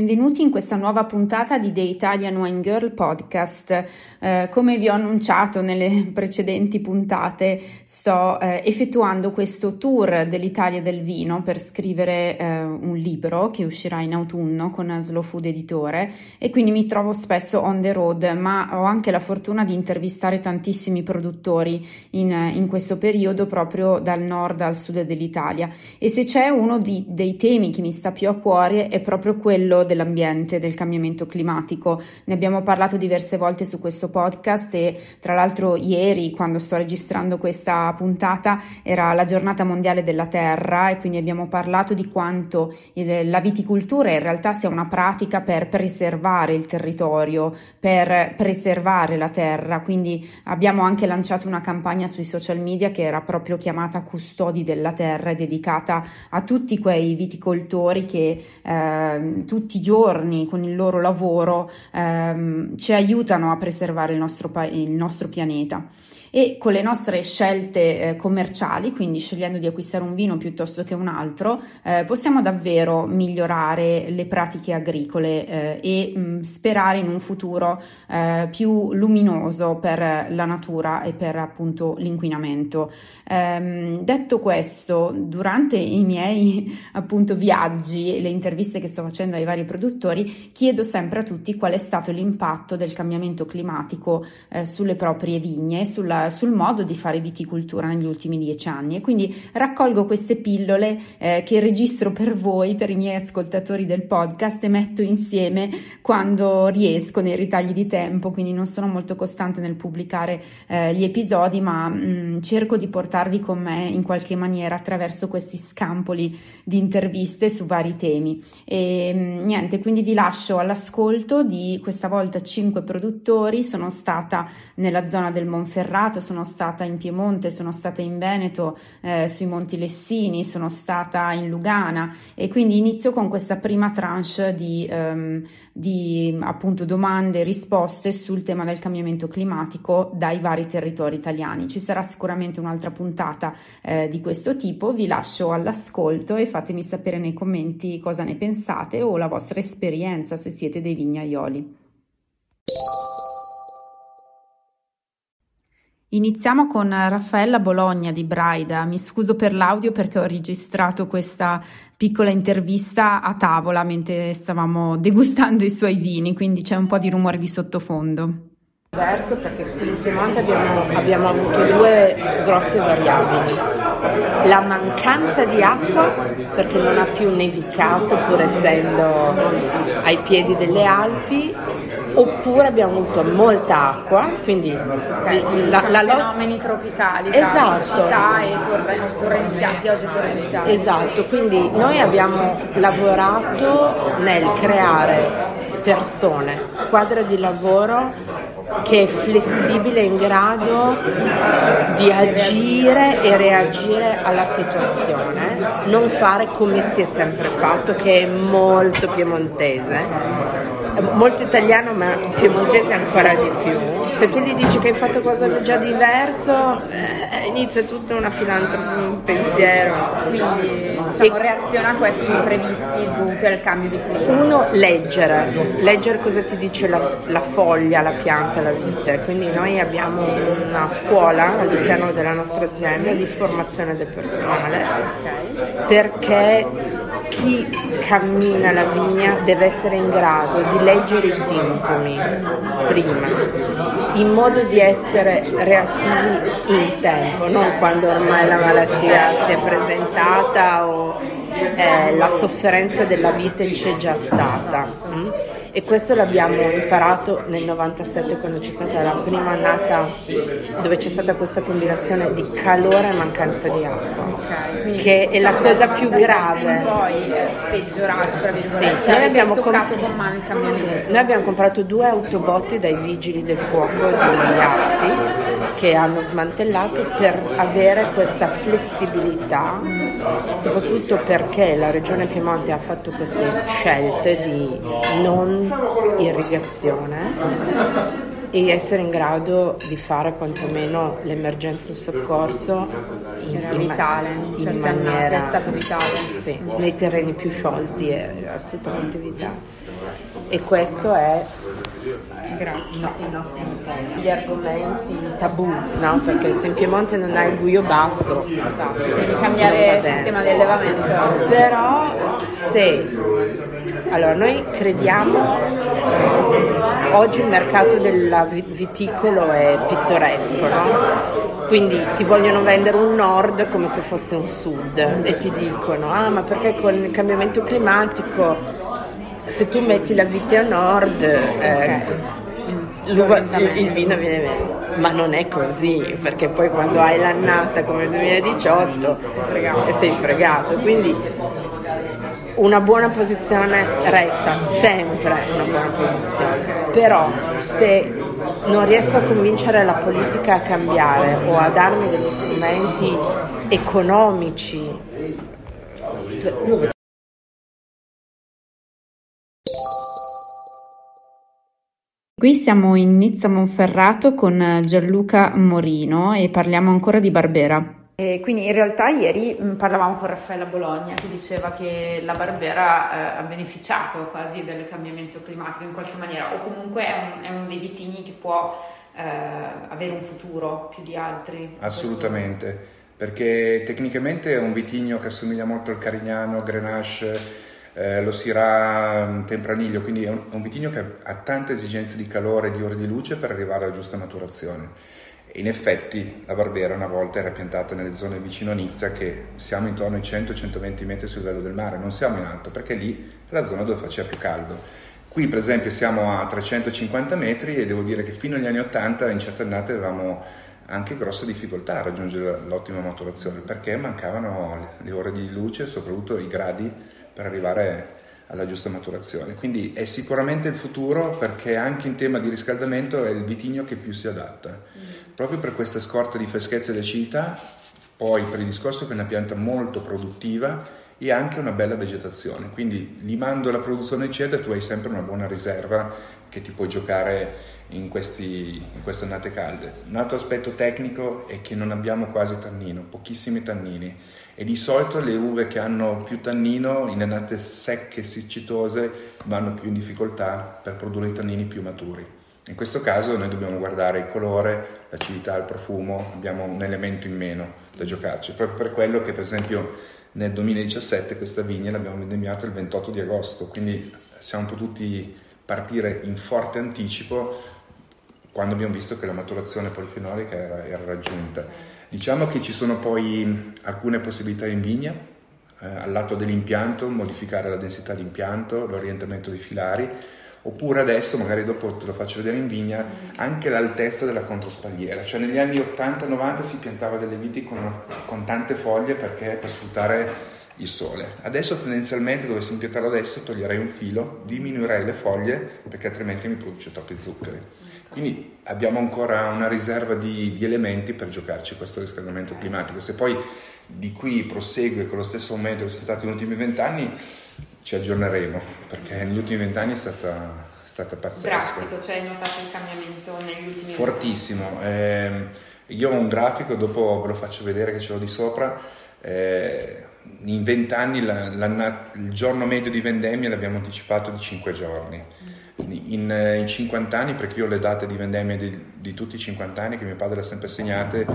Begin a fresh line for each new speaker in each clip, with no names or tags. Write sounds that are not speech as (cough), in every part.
Benvenuti in questa nuova puntata di The Italian Wine Girl Podcast. Eh, come vi ho annunciato nelle (laughs) precedenti puntate, sto eh, effettuando questo tour dell'Italia del vino per scrivere eh, un libro che uscirà in autunno con Slow Food Editore e quindi mi trovo spesso on the road, ma ho anche la fortuna di intervistare tantissimi produttori in, in questo periodo proprio dal nord al sud dell'Italia. E se c'è uno di, dei temi che mi sta più a cuore è proprio quello dell'ambiente, del cambiamento climatico. Ne abbiamo parlato diverse volte su questo podcast e tra l'altro ieri, quando sto registrando questa puntata, era la giornata mondiale della terra e quindi abbiamo parlato di quanto il, la viticoltura in realtà sia una pratica per preservare il territorio, per preservare la terra. Quindi abbiamo anche lanciato una campagna sui social media che era proprio chiamata Custodi della terra e dedicata a tutti quei viticoltori che eh, tutti giorni con il loro lavoro ehm, ci aiutano a preservare il nostro, il nostro pianeta e con le nostre scelte eh, commerciali, quindi scegliendo di acquistare un vino piuttosto che un altro, eh, possiamo davvero migliorare le pratiche agricole eh, e mh, mm, sperare in un futuro eh, più luminoso per la natura e per appunto l'inquinamento. Ehm, detto questo, durante i miei (laughs) appunto viaggi e le interviste che sto facendo ai vari produttori, chiedo sempre a tutti qual è stato l'impatto del cambiamento climatico eh, sulle proprie vigne, sulla sul modo di fare viticoltura negli ultimi dieci anni. E quindi raccolgo queste pillole eh, che registro per voi, per i miei ascoltatori del podcast e metto insieme quando riesco nei ritagli di tempo, quindi non sono molto costante nel pubblicare eh, gli episodi, ma mh, mm, cerco di portarvi con me in qualche maniera attraverso questi scampoli di interviste su vari temi. E mh, mm, niente, quindi vi lascio all'ascolto di questa volta cinque produttori, sono stata nella zona del Monferrato, viaggiato, sono stata in Piemonte, sono stata in Veneto, eh, sui Monti Lessini, sono stata in Lugana e quindi inizio con questa prima tranche di, um, di appunto domande e risposte sul tema del cambiamento climatico dai vari territori italiani. Ci sarà sicuramente un'altra puntata eh, di questo tipo, vi lascio all'ascolto e fatemi sapere nei commenti cosa ne pensate o la vostra esperienza se siete dei vignaioli. Iniziamo con Raffaella Bologna di Braida. Mi scuso per l'audio perché ho registrato questa piccola intervista a tavola mentre stavamo degustando i suoi vini, quindi c'è un po' di rumore di sottofondo.
Diverso perché Piemonte abbiamo, abbiamo avuto due grosse variabili. La mancanza di acqua perché non ha più nevicato pur essendo ai piedi delle Alpi oppure abbiamo avuto molta acqua, quindi
Okay,
la, la lo-
fenomeni tropicali,
Esatto.
e torrenziali, piogge torrenziali.
Esatto, quindi noi abbiamo lavorato nel creare persone, squadra di lavoro che è flessibile in grado di agire e reagire alla situazione, non fare come si è sempre fatto, che è molto piemontese, molto italiano ma piemontese ancora di più. Se tu gli dici che hai fatto qualcosa già diverso, eh, inizia tutta una filantropa, un pensiero.
Quindi diciamo, reaziona a questi imprevisti dovuti al cambio di clima.
Uno, leggere, leggere cosa ti dice la, la foglia, la pianta, la vite. Quindi noi abbiamo una scuola all'interno della nostra azienda di formazione del personale perché chi cammina la vigna deve essere in grado di leggere i sintomi prima, in modo di essere reattivi in tempo, non quando ormai la malattia si è presentata o eh, la sofferenza della vite c'è già stata. mm? E questo l'abbiamo imparato nel 97 quando c'è stata la prima annata dove c'è stata questa combinazione di calore e mancanza di acqua,
Ok, quindi,
che è la
diciamo,
cosa
dal
più
97
grave.
Poi è peggiorato, tra
Sì,
virgolette. Cioè,
noi abbiamo, com-
toccato con mano il cambiamento.
Sì, noi abbiamo comprato due autobotti dai vigili del fuoco di Asti che hanno smantellato per avere questa flessibilità, soprattutto perché la regione Piemonte ha fatto queste scelte di non irrigazione e essere in grado di fare quantomeno l'emergenza soccorso in, in
vitale, in
in
annate
maniera
è stato vitale.
sì, nei terreni più sciolti è assolutamente vitale. E questo è
Grazie.
il nostro impegno. Gli argomenti tabù, no? Perché se in Piemonte non hai il buio basso,
Esatto,
va
cambiare il sistema di allevamento.
Però se allora noi crediamo oggi il mercato del vi- viticolo è pittoresco, no? Quindi ti vogliono vendere un nord come se fosse un sud e ti dicono ah ma perché con il cambiamento climatico se tu metti la vite a nord eh, il, vino viene meno. Ma non è così, perché poi quando hai l'annata come il 2018 e sei fregato. Quindi una buona posizione resta sempre una buona posizione. Però se non riesco a convincere la politica a cambiare o a darmi degli strumenti economici
Qui siamo in Nizza Monferrato con Gianluca Morino e parliamo ancora di Barbera. E quindi in realtà ieri mh, parlavamo con Raffaella Bologna che diceva che la Barbera eh, ha beneficiato quasi del cambiamento climatico in qualche maniera o comunque è, un- è uno dei vitigni che può eh, avere un futuro più di altri.
Assolutamente, perché tecnicamente è un vitigno che assomiglia molto al Carignano, Grenache, eh, lo Syrah mm, Tempraniglio, quindi è un, è un vitigno che ha tante esigenze di calore e di ore di luce per arrivare alla giusta maturazione. In effetti la Barbera una volta era piantata nelle zone vicino a Nizza che siamo intorno ai 100-120 metri sul livello del mare, non siamo in alto perché lì è la zona dove faceva più caldo. Qui per esempio siamo a 350 metri e devo dire che fino agli anni 80 in certe annate avevamo anche grosse difficoltà a raggiungere l'ottima maturazione perché mancavano le- ore di luce soprattutto i gradi per arrivare alla giusta maturazione. Quindi è sicuramente il futuro perché anche in tema di riscaldamento è il vitigno che più si adatta. Proprio per questa scorta di freschezza e di acidità, poi per il discorso che è una pianta molto produttiva e anche una bella vegetazione. Quindi limando la produzione eccetera tu hai sempre una buona riserva che ti puoi giocare in, questi, in queste annate calde. Un altro aspetto tecnico è che non abbiamo quasi tannino, pochissimi tannini e di solito le uve che hanno più tannino in annate secche, siccitose, vanno più in difficoltà per produrre i tannini più maturi. In questo caso noi dobbiamo guardare il colore, l'acidità, il profumo, abbiamo un elemento in meno da giocarci, proprio per quello che per esempio nel 2017 questa vigna l'abbiamo vendemmiata il 28 di agosto, quindi siamo potuti partire in forte anticipo quando abbiamo visto che la maturazione polifenolica era, era raggiunta. Diciamo che ci sono poi alcune possibilità in vigna, eh, al lato dell'impianto, modificare la densità di impianto, l'orientamento dei filari, Oppure adesso, magari dopo te lo faccio vedere in vigna, anche l'altezza della controspagliera. Cioè negli anni 80-90 si piantava delle viti con, con tante foglie perché per sfruttare il sole. Adesso tendenzialmente dovessi impiantarlo adesso toglierei un filo, diminuirei le foglie perché altrimenti mi produce troppi zuccheri. Quindi abbiamo ancora una riserva di, di elementi per giocarci questo riscaldamento climatico. Se poi di qui prosegue con lo stesso aumento che c'è stato negli ultimi vent'anni, ci aggiorneremo perché negli ultimi vent'anni è stata, stata pazzesca.
Drastico, cioè hai notato il cambiamento negli ultimi
Fortissimo. Eh, io ho un grafico, dopo ve lo faccio vedere che ce l'ho di sopra. Eh, in vent'anni il giorno medio di vendemmia l'abbiamo anticipato di 5 giorni. In, in 50 anni, perché io ho le date di vendemmia di, di tutti i 50 anni che mio padre le ha sempre segnate,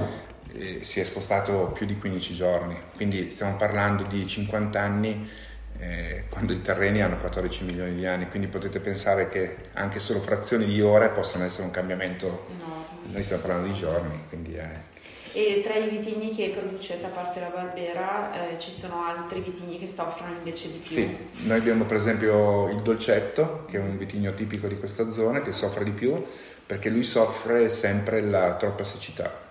eh, si è spostato più di 15 giorni. Quindi stiamo parlando di 50 anni eh, quando i terreni hanno 14 milioni di anni, quindi potete pensare che anche solo frazioni di ore possono essere un cambiamento. No. Noi stiamo parlando di giorni, quindi è
e tra i vitigni che producete, a parte la Barbera, eh, ci sono altri vitigni che soffrono invece di più?
Sì, noi abbiamo per esempio il Dolcetto, che è un vitigno tipico di questa zona, che soffre di più perché lui soffre sempre la troppa siccità.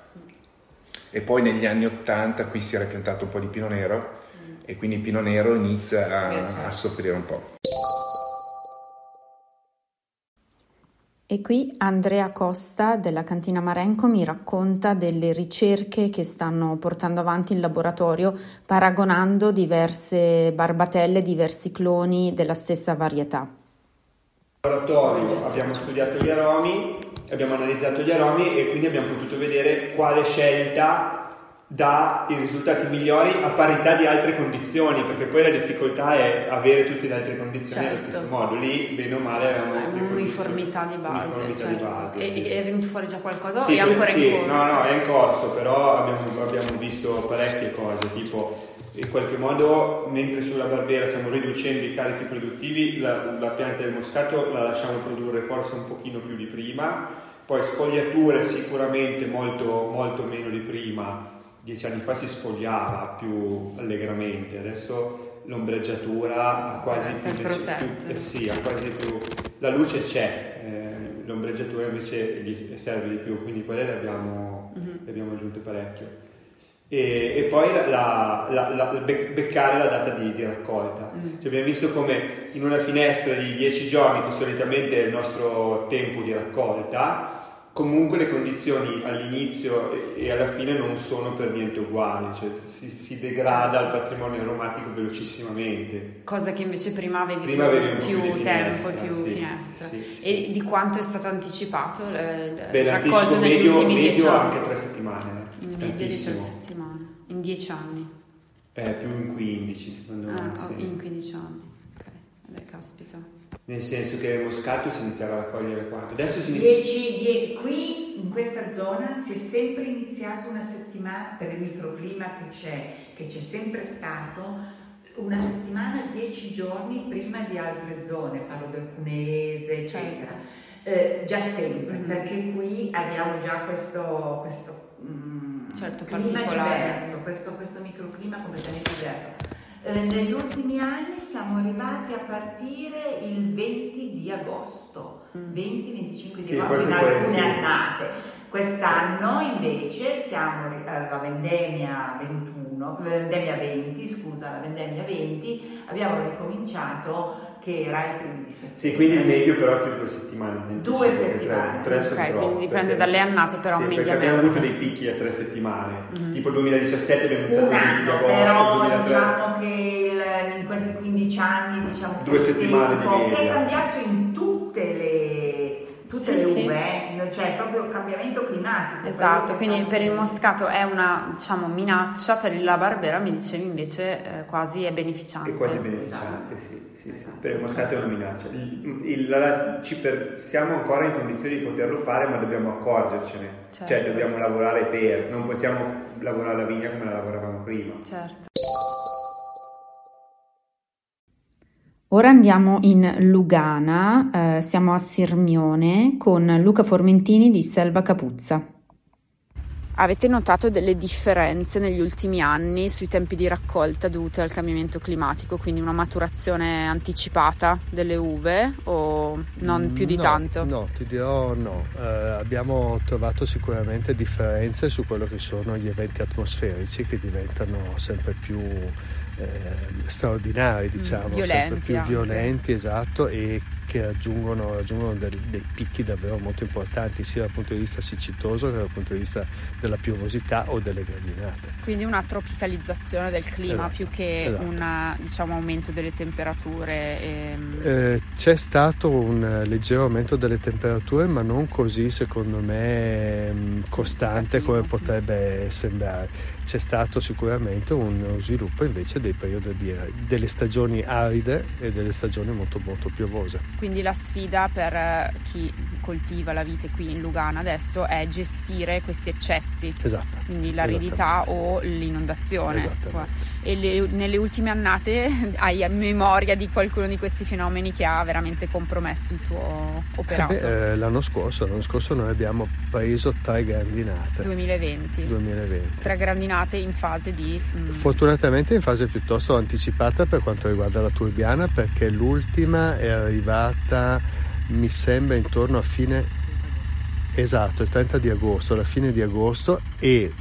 E poi negli anni 80 qui si era piantato un po' di pino nero mm. E quindi il pino nero inizia a, eh, certo. a soffrire un po'.
E qui Andrea Costa della Cantina Marenco mi racconta delle ricerche che stanno portando avanti in laboratorio paragonando diverse barbatelle, diversi cloni della stessa varietà.
In laboratorio abbiamo studiato gli aromi, abbiamo analizzato gli aromi e quindi abbiamo potuto vedere quale scelta dà i risultati migliori a parità di altre condizioni, perché poi la difficoltà è avere tutte le altre condizioni certo. allo stesso modo. Lì, bene o male, avevamo
un'uniformità di base. Uniformità certo. di base e, sì. È venuto fuori già qualcosa
sì,
è ancora
sì,
in corso?
No, no, è in corso, però abbiamo, abbiamo visto parecchie cose, tipo in qualche modo mentre sulla Barbera stiamo riducendo i carichi produttivi, la, la pianta del moscato la lasciamo produrre forse un pochino più di prima, poi sfogliature sicuramente molto, molto meno di prima, dieci anni fa si sfogliava più allegramente, adesso l'ombreggiatura ha quasi più, più eh, sì, ha quasi più la luce c'è, eh, l'ombreggiatura invece gli serve di più, quindi quelle le abbiamo, mm-hmm. le abbiamo aggiunte parecchio. E, e poi la, la, la, beccare la data di, di raccolta. Mm. Cioè abbiamo visto come in una finestra di 10 giorni, che solitamente è il nostro tempo di raccolta, comunque le condizioni all'inizio e alla fine non sono per niente uguali, cioè si, si degrada il patrimonio aromatico velocissimamente.
Cosa che invece prima avevi prima più, avevi più, più tempo, più sì, finestra. Sì, sì. E di quanto è stato anticipato il, Beh, raccolto negli
medio,
ultimi
medio
dieci
anche tre settimane.
In media di tre settimane, in dieci anni.
Eh, più in 15 secondo me.
Ah, in 15 anni, beh caspita
nel senso che il moscato si iniziava a raccogliere qua. Adesso si
inizia... Dieci, die... qui in questa zona si è sempre iniziato una settimana per il microclima che c'è, che c'è sempre stato, una settimana, dieci giorni prima di altre zone, parlo del Cunese, eccetera. Certo. Eh, già sempre, mm-hmm. perché qui abbiamo già questo, questo mm,
certo,
clima diverso, questo, questo microclima completamente diverso. Eh, negli ultimi anni siamo arrivati a partire il 20 di agosto, 20-25 mm. di sì, agosto in alcune sì. annate. Quest'anno invece siamo alla vendemmia 21, vendemmia 20, scusa, la vendemmia 20, abbiamo ricominciato che era i primi di settembre.
Sì, quindi il medio però più due settimane.
Due settimane.
Tre, tre
ok, quindi dipende perché, dalle annate però sì,
mediamente. abbiamo avuto dei picchi a tre settimane, mm-hmm. tipo 2017 abbiamo iniziato il 20 di agosto.
Però 2003. diciamo che il, in questi 15 anni, diciamo,
due settimane tempo, di media.
che è cambiato in tutte le tutte sì, le uve, sì. cioè proprio il cambiamento climatico.
Esatto, quindi per il moscato è una diciamo, minaccia, per la barbera mi dicevi invece eh, quasi è beneficiante.
È quasi beneficiante, esatto. sì, sì, esatto. per il moscato è una minaccia. Il, il, la, per, siamo ancora in condizioni di poterlo fare ma dobbiamo accorgercene, cioè, certo. cioè dobbiamo lavorare per, non possiamo lavorare la vigna come la lavoravamo prima.
Certo. Ora andiamo in Lugana, eh, siamo a Sirmione con Luca Formentini di Selva Capuzza. Avete notato delle differenze negli ultimi anni sui tempi di raccolta dovute al cambiamento climatico, quindi una maturazione anticipata delle uve o non più di
no,
tanto?
No, ti dirò no. Eh, abbiamo trovato sicuramente differenze su quello che sono gli eventi atmosferici che diventano sempre più eh, straordinari, diciamo,
violenti
sempre più
anche.
violenti, esatto, e che raggiungono, raggiungono del- dei picchi davvero molto importanti sia dal punto di vista siccitoso che dal punto di vista della piovosità o delle grandinate.
Quindi una tropicalizzazione del clima
Esatto,
più che
esatto.
un diciamo, aumento delle temperature. ehm.
Eh, c'è stato un leggero aumento delle temperature, ma non così, secondo me, mh, costante come potrebbe sembrare. C'è stato sicuramente uno sviluppo invece dei periodi di, delle stagioni aride e delle stagioni molto, molto piovose.
Quindi la sfida per eh, chi coltiva la vite qui in Lugano adesso è gestire questi eccessi.
Esatto.
Quindi l'aridità o l'inondazione.
Esattamente.
E le- nelle ultime annate (laughs) hai memoria di qualcuno di questi fenomeni che ha veramente compromesso il tuo operato?
beh, eh, l'anno scorso, l'anno scorso noi abbiamo preso tre grandinate.
2020.
2020.
Tre grandinate in fase di... mm,
Fortunatamente in fase piuttosto anticipata per quanto riguarda la Turbiana perché l'ultima è arrivata mi sembra intorno a fine esatto il 30 di agosto alla fine di agosto e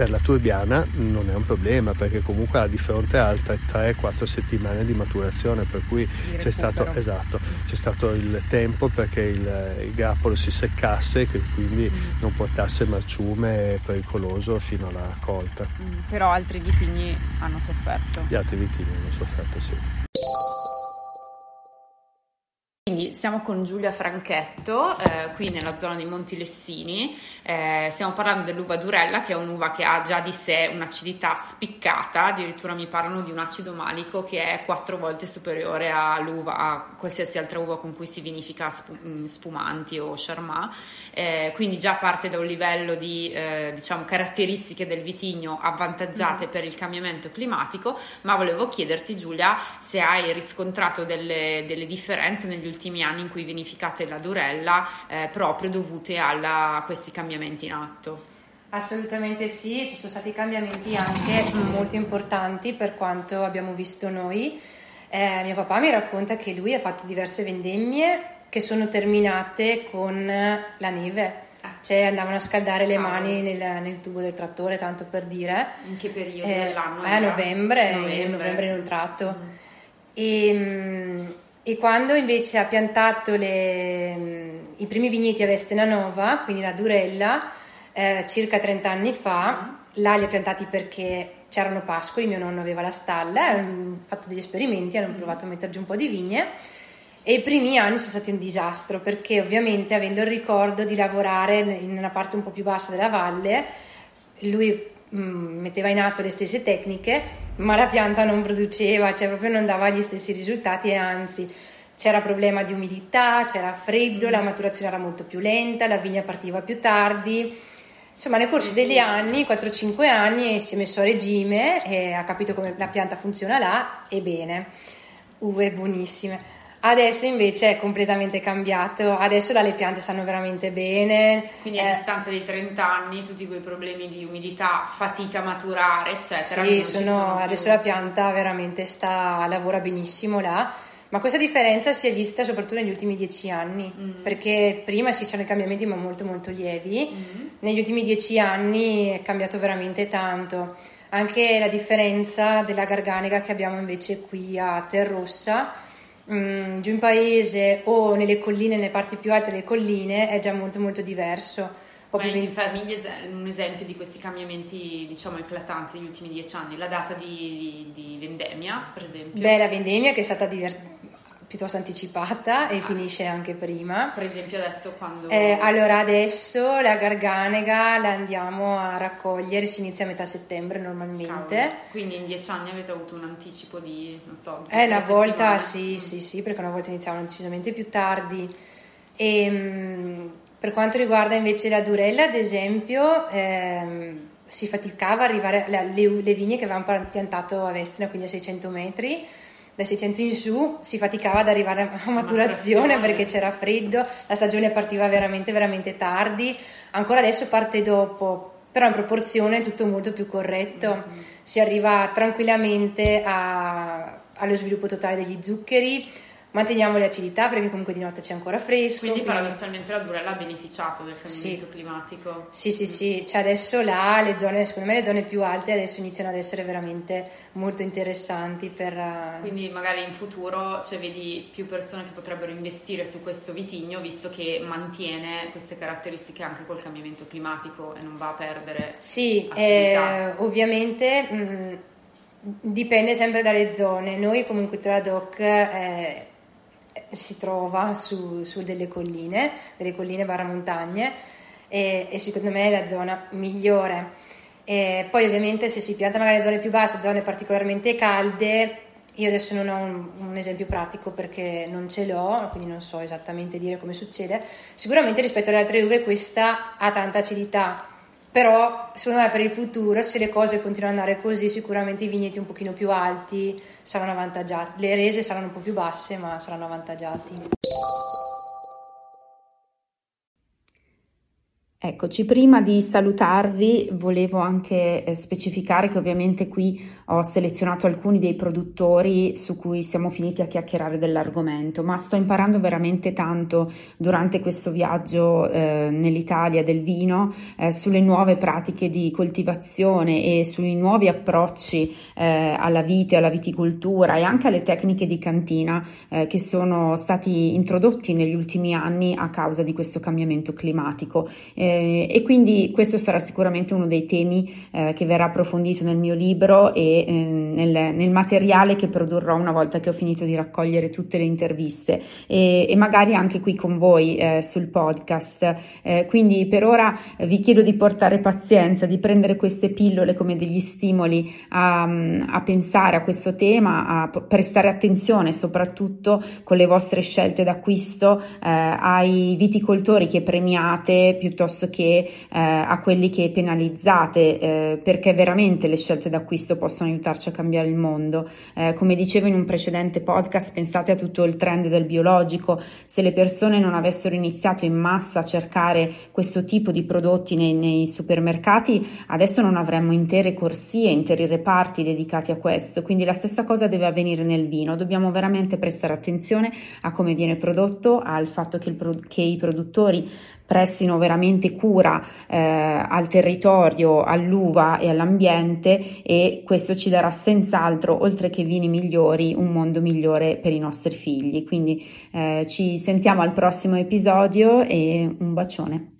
per la Turbiana non è un problema perché comunque ha di fronte altre 3-4 settimane di maturazione per cui c'è stato, esatto, c'è stato il tempo perché il, il grappolo si seccasse e quindi non portasse marciume pericoloso fino alla colta.
mm, però altri vitigni hanno sofferto.
Gli altri vitigni hanno sofferto, sì.
Quindi siamo con Giulia Franchetto, eh, qui nella zona di Monti Lessini, Eh, stiamo parlando dell'uva Durella che è un'uva che ha già di sé un'acidità spiccata, addirittura mi parlano di un acido malico che è quattro volte superiore all'uva, a qualsiasi altra uva con cui si vinifica spu- mm, spumanti o charmat, Eh, quindi già parte da un livello di eh, diciamo, caratteristiche del vitigno avvantaggiate per il cambiamento climatico, ma volevo chiederti Giulia se hai riscontrato delle, delle differenze negli ultimi anni in cui vinificate la Durella eh, proprio dovute alla- a questi cambiamenti in atto.
Assolutamente sì, ci sono stati cambiamenti anche molto importanti per quanto abbiamo visto noi. Eh, mio papà mi racconta che lui ha fatto diverse vendemmie che sono terminate con la neve, cioè andavano a scaldare le mani nel, nel tubo del trattore, tanto per dire.
In che periodo
Eh,
dell'anno?
eh, a novembre,
Novembre.
novembre inoltrato. Mm, e quando invece ha piantato le, mm, i primi vigneti a Vestena Nova, quindi la Durella, eh, circa 30 anni fa, là li ha piantati perché c'erano pascoli, mio nonno aveva la stalla, hanno fatto degli esperimenti, hanno provato a mettere giù un po' di vigne. E i primi anni sono stati un disastro perché ovviamente avendo il ricordo di lavorare in una parte un po' più bassa della valle, lui metteva in atto le stesse tecniche, ma la pianta non produceva, cioè proprio non dava gli stessi risultati e anzi c'era problema di umidità, c'era freddo, la maturazione era molto più lenta, la vigna partiva più tardi. Insomma, nel corso degli anni, 4-5 anni, si è messo a regime e ha capito come la pianta funziona là e bene, uve buonissime. Adesso invece è completamente cambiato, adesso là le piante stanno veramente bene.
Quindi a
eh,
distanza di 30 anni tutti quei problemi di umidità, fatica a maturare, eccetera.
Sì, sono-
sono
adesso la pianta veramente sta, lavora benissimo là, ma questa differenza si è vista soprattutto negli ultimi dieci anni,
Mm.
perché prima sì c'erano i cambiamenti ma molto molto lievi,
Mm.
negli ultimi dieci anni è cambiato veramente tanto. Anche la differenza della garganega che abbiamo invece qui a Terrossa, mm, giù in paese o nelle colline, nelle parti più alte delle colline, è già molto molto diverso.
Ma in famiglie un esempio di questi cambiamenti diciamo eclatanti degli ultimi dieci anni, la data di, di- di vendemmia per esempio.
Beh, la vendemmia che è stata diver- piuttosto anticipata e finisce anche prima.
Per esempio adesso quando...
Eh, allora adesso la garganega la andiamo a raccogliere, si inizia a metà settembre normalmente.
Cavolo. Quindi in dieci anni avete avuto un anticipo di, non so, due,
Eh, una volta sì, sì, sì, perché una volta iniziavano decisamente più tardi. E, mm, per quanto riguarda invece la durella, ad esempio, ehm, si faticava ad arrivare alle le, le vigne che avevamo piantato a Vestina, quindi a 600 metri. Da 600 in su si faticava ad arrivare a maturazione
maturazione.
perché c'era freddo, la stagione partiva veramente, veramente tardi. Ancora adesso parte dopo però in proporzione è tutto molto più corretto. Mm-hmm. Si arriva tranquillamente a, allo sviluppo totale degli zuccheri, manteniamo le acidità perché comunque di notte c'è ancora fresco.
Quindi, quindi... paradossalmente la Durella ha beneficiato del cambiamento sì. climatico.
Sì, sì, sì, cioè adesso là le zone, secondo me le zone più alte adesso iniziano ad essere veramente molto interessanti per...
Eh, quindi magari in futuro cioè, vedi più persone che potrebbero investire su questo vitigno visto che mantiene queste caratteristiche anche col cambiamento climatico e non va a perdere.
Sì, eh, ovviamente... Mh, mm, dipende sempre dalle zone. Noi comunque tra DOC eh, si trova su, su, delle colline, delle colline barra montagne e, e, secondo me è la zona migliore. E poi ovviamente se si pianta magari zone più basse, zone particolarmente calde, io adesso non ho un, un, esempio pratico perché non ce l'ho, quindi non so esattamente dire come succede. Sicuramente rispetto alle altre uve questa ha tanta acidità, però secondo me per il futuro se le cose continuano ad andare così sicuramente i vigneti un pochino più alti saranno avvantaggiati. Le rese saranno un po' più basse ma saranno avvantaggiati
Eccoci, prima di salutarvi volevo anche eh, specificare che ovviamente qui ho selezionato alcuni dei produttori su cui siamo finiti a chiacchierare dell'argomento, ma sto imparando veramente tanto durante questo viaggio eh, nell'Italia del vino eh, sulle nuove pratiche di coltivazione e sui nuovi approcci eh, alla vite, alla viticoltura e anche alle tecniche di cantina eh, che sono stati introdotti negli ultimi anni a causa di questo cambiamento climatico. Eh, eh, e quindi questo sarà sicuramente uno dei temi eh, che verrà approfondito nel mio libro e eh, nel, nel, materiale che produrrò una volta che ho finito di raccogliere tutte le interviste e, e magari anche qui con voi eh, sul podcast. Eh, quindi per ora vi chiedo di portare pazienza, di prendere queste pillole come degli stimoli a, a pensare a questo tema, a prestare attenzione soprattutto con le vostre scelte d'acquisto eh, ai viticoltori che premiate piuttosto piuttosto che eh, a quelli che penalizzate, eh, perché veramente le scelte d'acquisto possono aiutarci a cambiare il mondo. Eh, come dicevo in un precedente podcast, pensate a tutto il trend del biologico, se le persone non avessero iniziato in massa a cercare questo tipo di prodotti nei, nei supermercati, adesso non avremmo intere corsie, interi reparti dedicati a questo, quindi la stessa cosa deve avvenire nel vino, dobbiamo veramente prestare attenzione a come viene prodotto, al fatto che, il, che i produttori prestino veramente cura eh, al territorio, all'uva e all'ambiente e questo ci darà senz'altro, oltre che vini migliori, un mondo migliore per i nostri figli. Quindi eh, ci sentiamo al prossimo episodio e un bacione.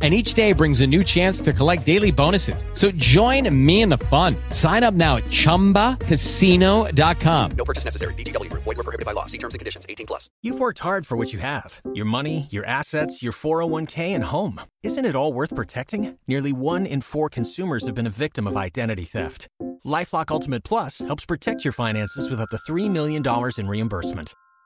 and each day brings a new chance to collect daily bonuses. So join me in the fun. Sign up now at ChumbaCasino.com.
No purchase necessary. VGW. Void were prohibited by law. See terms and conditions. 18 plus. You've worked hard for what you have. Your money, your assets, your 401k, and home. Isn't it all worth protecting? Nearly one in four consumers have been a victim of identity theft. LifeLock Ultimate Plus helps protect your finances with up to $3 million in reimbursement.